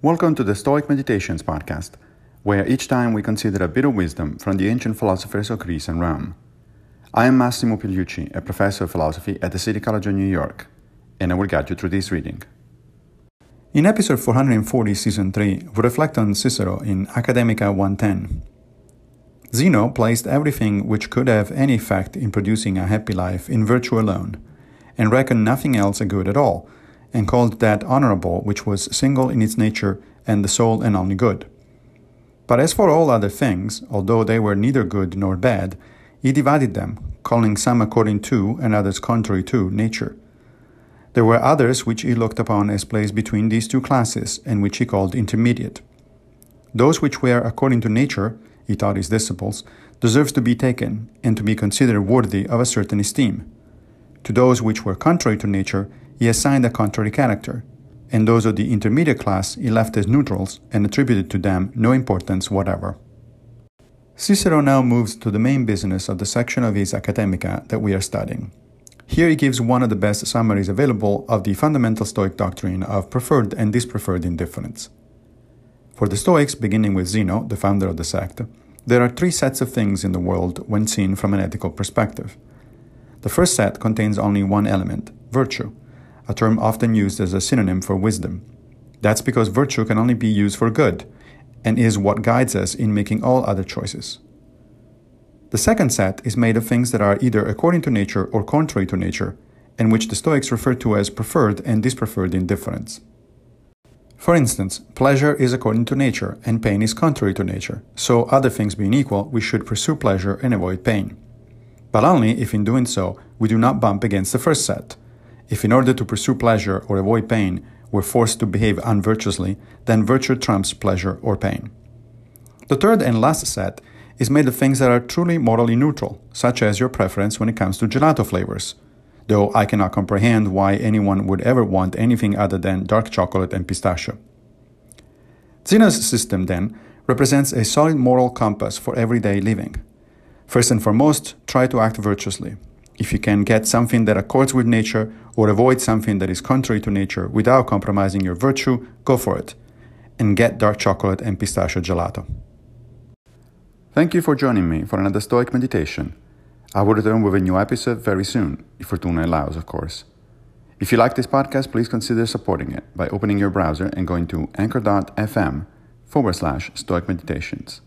Welcome to the Stoic Meditations podcast, where each time we consider a bit of wisdom from the ancient philosophers of Greece and Rome. I am Massimo Pigliucci, a professor of philosophy at the City College of New York and I will guide you through this reading. In episode 440, season 3, we reflect on Cicero in Academica 110. Zeno placed everything which could have any effect in producing a happy life in virtue alone, and reckoned nothing else a good at all and called that honorable which was single in its nature and the sole and only good. But as for all other things, although they were neither good nor bad, he divided them, calling some according to and others contrary to nature. There were others which he looked upon as placed between these two classes, and which he called intermediate. Those which were according to nature, he taught his disciples, deserved to be taken, and to be considered worthy of a certain esteem. To those which were contrary to nature, he assigned a contrary character, and those of the intermediate class he left as neutrals and attributed to them no importance whatever. Cicero now moves to the main business of the section of his Academica that we are studying. Here he gives one of the best summaries available of the fundamental Stoic doctrine of preferred and dispreferred indifference. For the Stoics, beginning with Zeno, the founder of the sect, there are three sets of things in the world when seen from an ethical perspective. The first set contains only one element, virtue, a term often used as a synonym for wisdom. That's because virtue can only be used for good and is what guides us in making all other choices. The second set is made of things that are either according to nature or contrary to nature, and which the Stoics refer to as preferred and dispreferred indifference. For instance, pleasure is according to nature and pain is contrary to nature, so other things being equal, we should pursue pleasure and avoid pain. But only if in doing so we do not bump against the first set, if in order to pursue pleasure or avoid pain, we're forced to behave unvirtuously, then virtue trumps pleasure or pain. The third and last set is made of things that are truly morally neutral, such as your preference when it comes to gelato flavors, though I cannot comprehend why anyone would ever want anything other than dark chocolate and pistachio. Zeno's system, then, represents a solid moral compass for everyday living. First and foremost, try to act virtuously. If you can get something that accords with nature or avoid something that is contrary to nature without compromising your virtue, go for it. And get dark chocolate and pistachio gelato. Thank you for joining me for another Stoic meditation. I will return with a new episode very soon, if Fortuna allows, of course. If you like this podcast, please consider supporting it by opening your browser and going to anchor.fm forward slash Stoic Meditations.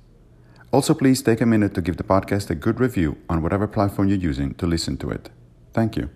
Also, please take a minute to give the podcast a good review on whatever platform you're using to listen to it. Thank you.